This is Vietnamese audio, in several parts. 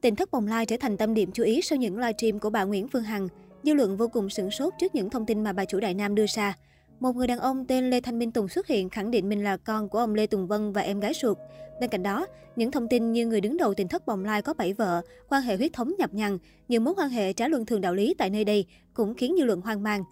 Tỉnh thất bồng lai trở thành tâm điểm chú ý sau những livestream của bà Nguyễn Phương Hằng. Dư luận vô cùng sửng sốt trước những thông tin mà bà chủ Đại Nam đưa ra. Một người đàn ông tên Lê Thanh Minh Tùng xuất hiện khẳng định mình là con của ông Lê Tùng Vân và em gái ruột. Bên cạnh đó, những thông tin như người đứng đầu tỉnh thất bồng lai có 7 vợ, quan hệ huyết thống nhập nhằng, những mối quan hệ trả luân thường đạo lý tại nơi đây cũng khiến dư luận hoang mang.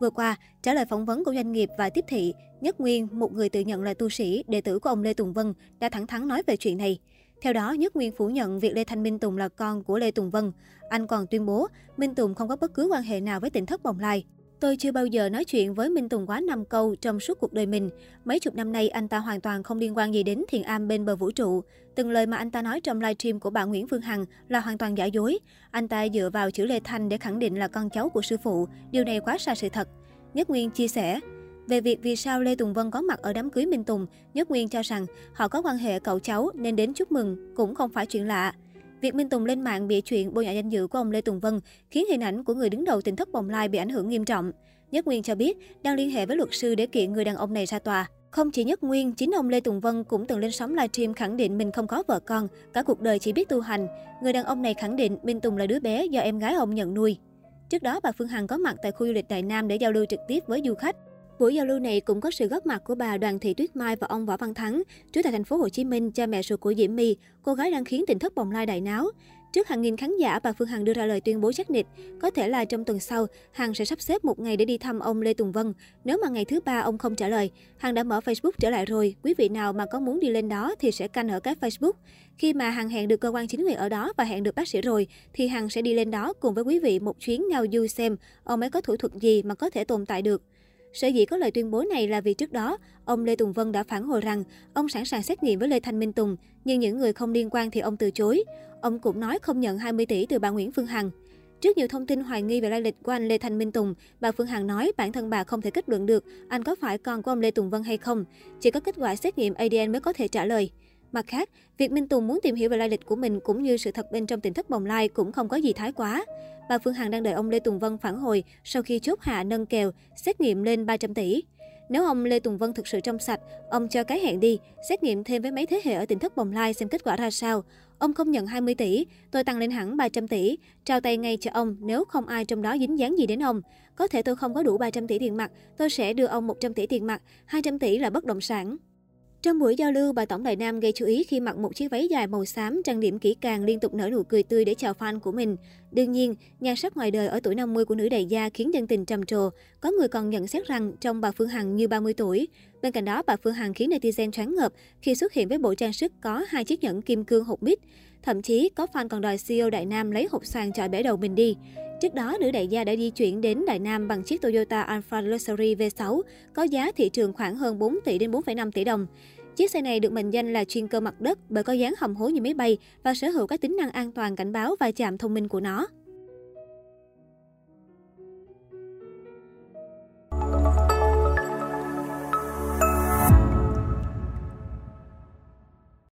Vừa qua, trả lời phỏng vấn của doanh nghiệp và tiếp thị, Nhất Nguyên, một người tự nhận là tu sĩ, đệ tử của ông Lê Tùng Vân, đã thẳng thắn nói về chuyện này. Theo đó, Nhất Nguyên phủ nhận việc Lê Thanh Minh Tùng là con của Lê Tùng Vân. Anh còn tuyên bố Minh Tùng không có bất cứ quan hệ nào với tỉnh thất bồng lai. Tôi chưa bao giờ nói chuyện với Minh Tùng quá 5 câu trong suốt cuộc đời mình. Mấy chục năm nay anh ta hoàn toàn không liên quan gì đến thiền am bên bờ vũ trụ. Từng lời mà anh ta nói trong livestream của bà Nguyễn Phương Hằng là hoàn toàn giả dối. Anh ta dựa vào chữ Lê Thanh để khẳng định là con cháu của sư phụ. Điều này quá xa sự thật. Nhất Nguyên chia sẻ, về việc vì sao Lê Tùng Vân có mặt ở đám cưới Minh Tùng, Nhất Nguyên cho rằng họ có quan hệ cậu cháu nên đến chúc mừng cũng không phải chuyện lạ. Việc Minh Tùng lên mạng bị chuyện bôi nhọ danh dự của ông Lê Tùng Vân khiến hình ảnh của người đứng đầu tỉnh thất bồng lai bị ảnh hưởng nghiêm trọng. Nhất Nguyên cho biết đang liên hệ với luật sư để kiện người đàn ông này ra tòa. Không chỉ Nhất Nguyên, chính ông Lê Tùng Vân cũng từng lên sóng livestream khẳng định mình không có vợ con, cả cuộc đời chỉ biết tu hành. Người đàn ông này khẳng định Minh Tùng là đứa bé do em gái ông nhận nuôi. Trước đó, bà Phương Hằng có mặt tại khu du lịch Đại Nam để giao lưu trực tiếp với du khách. Buổi giao lưu này cũng có sự góp mặt của bà Đoàn Thị Tuyết Mai và ông Võ Văn Thắng, trú tại thành phố Hồ Chí Minh, cha mẹ ruột của Diễm My, cô gái đang khiến tỉnh thất bồng lai đại náo. Trước hàng nghìn khán giả, bà Phương Hằng đưa ra lời tuyên bố chắc nịch, có thể là trong tuần sau, Hằng sẽ sắp xếp một ngày để đi thăm ông Lê Tùng Vân. Nếu mà ngày thứ ba ông không trả lời, Hằng đã mở Facebook trở lại rồi. Quý vị nào mà có muốn đi lên đó thì sẽ canh ở cái Facebook. Khi mà Hằng hẹn được cơ quan chính quyền ở đó và hẹn được bác sĩ rồi, thì Hằng sẽ đi lên đó cùng với quý vị một chuyến ngao du xem ông ấy có thủ thuật gì mà có thể tồn tại được. Sở dĩ có lời tuyên bố này là vì trước đó, ông Lê Tùng Vân đã phản hồi rằng ông sẵn sàng xét nghiệm với Lê Thanh Minh Tùng, nhưng những người không liên quan thì ông từ chối. Ông cũng nói không nhận 20 tỷ từ bà Nguyễn Phương Hằng. Trước nhiều thông tin hoài nghi về lai lịch của anh Lê Thanh Minh Tùng, bà Phương Hằng nói bản thân bà không thể kết luận được anh có phải con của ông Lê Tùng Vân hay không. Chỉ có kết quả xét nghiệm ADN mới có thể trả lời. Mặt khác, việc Minh Tùng muốn tìm hiểu về lai lịch của mình cũng như sự thật bên trong tỉnh thất bồng lai cũng không có gì thái quá. Bà Phương Hằng đang đợi ông Lê Tùng Vân phản hồi sau khi chốt hạ nâng kèo, xét nghiệm lên 300 tỷ. Nếu ông Lê Tùng Vân thực sự trong sạch, ông cho cái hẹn đi, xét nghiệm thêm với mấy thế hệ ở tỉnh thất bồng lai xem kết quả ra sao. Ông không nhận 20 tỷ, tôi tăng lên hẳn 300 tỷ, trao tay ngay cho ông nếu không ai trong đó dính dáng gì đến ông. Có thể tôi không có đủ 300 tỷ tiền mặt, tôi sẽ đưa ông 100 tỷ tiền mặt, 200 tỷ là bất động sản. Trong buổi giao lưu, bà Tổng Đại Nam gây chú ý khi mặc một chiếc váy dài màu xám, trang điểm kỹ càng, liên tục nở nụ cười tươi để chào fan của mình. Đương nhiên, nhan sắc ngoài đời ở tuổi 50 của nữ đại gia khiến dân tình trầm trồ. Có người còn nhận xét rằng trong bà Phương Hằng như 30 tuổi. Bên cạnh đó, bà Phương Hằng khiến netizen choáng ngợp khi xuất hiện với bộ trang sức có hai chiếc nhẫn kim cương hộp mít. Thậm chí, có fan còn đòi CEO Đại Nam lấy hộp xoàn chọi bể đầu mình đi. Trước đó, nữ đại gia đã di chuyển đến Đại Nam bằng chiếc Toyota Alphard Luxury V6, có giá thị trường khoảng hơn 4 tỷ đến 4,5 tỷ đồng. Chiếc xe này được mệnh danh là chuyên cơ mặt đất bởi có dáng hầm hố như máy bay và sở hữu các tính năng an toàn cảnh báo và chạm thông minh của nó.